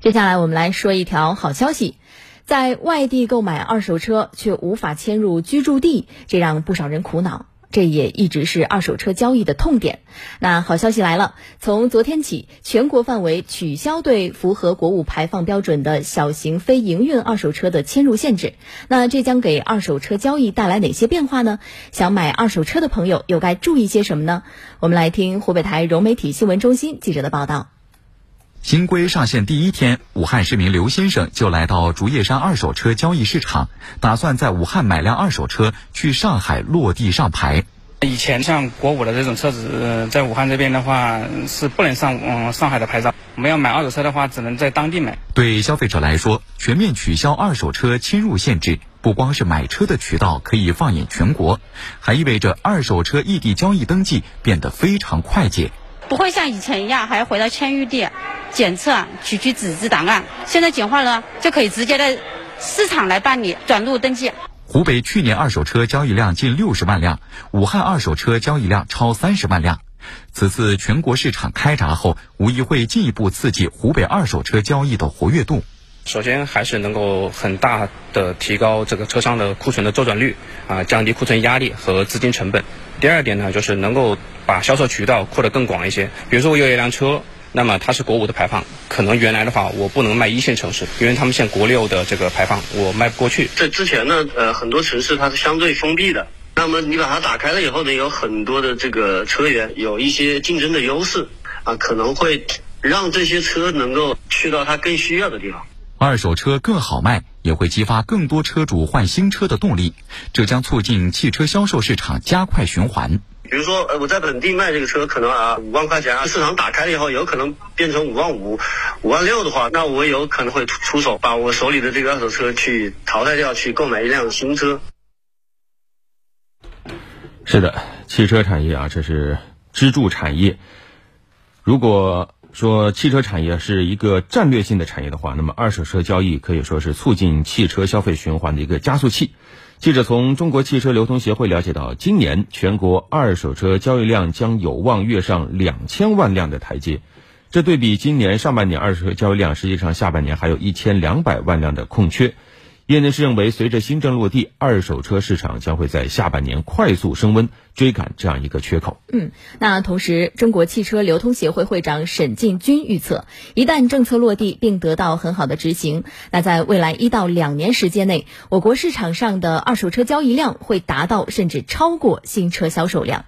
接下来我们来说一条好消息，在外地购买二手车却无法迁入居住地，这让不少人苦恼。这也一直是二手车交易的痛点。那好消息来了，从昨天起，全国范围取消对符合国五排放标准的小型非营运二手车的迁入限制。那这将给二手车交易带来哪些变化呢？想买二手车的朋友又该注意些什么呢？我们来听湖北台融媒体新闻中心记者的报道。新规上线第一天，武汉市民刘先生就来到竹叶山二手车交易市场，打算在武汉买辆二手车去上海落地上牌。以前像国五的这种车子，在武汉这边的话是不能上嗯上海的牌照。我们要买二手车的话，只能在当地买。对消费者来说，全面取消二手车侵入限制，不光是买车的渠道可以放眼全国，还意味着二手车异地交易登记变得非常快捷。不会像以前一样还要回到签约地检测取取纸质档案，现在简化了，就可以直接在市场来办理转入登记。湖北去年二手车交易量近六十万辆，武汉二手车交易量超三十万辆。此次全国市场开闸后，无疑会进一步刺激湖北二手车交易的活跃度。首先还是能够很大的提高这个车商的库存的周转率，啊，降低库存压力和资金成本。第二点呢，就是能够把销售渠道扩得更广一些。比如说我有一辆车，那么它是国五的排放，可能原来的话我不能卖一线城市，因为他们现国六的这个排放我卖不过去。在之前呢，呃，很多城市它是相对封闭的，那么你把它打开了以后呢，有很多的这个车源有一些竞争的优势，啊，可能会让这些车能够去到它更需要的地方。二手车更好卖，也会激发更多车主换新车的动力，这将促进汽车销售市场加快循环。比如说，呃，我在本地卖这个车，可能啊五万块钱，市场打开了以后，有可能变成五万五、五万六的话，那我有可能会出手，把我手里的这个二手车去淘汰掉，去购买一辆新车。是的，汽车产业啊，这是支柱产业。如果说汽车产业是一个战略性的产业的话，那么二手车交易可以说是促进汽车消费循环的一个加速器。记者从中国汽车流通协会了解到，今年全国二手车交易量将有望跃上两千万辆的台阶。这对比今年上半年二手车交易量，实际上下半年还有一千两百万辆的空缺。业内是认为，随着新政落地，二手车市场将会在下半年快速升温，追赶这样一个缺口。嗯，那同时，中国汽车流通协会会长沈进军预测，一旦政策落地并得到很好的执行，那在未来一到两年时间内，我国市场上的二手车交易量会达到甚至超过新车销售量。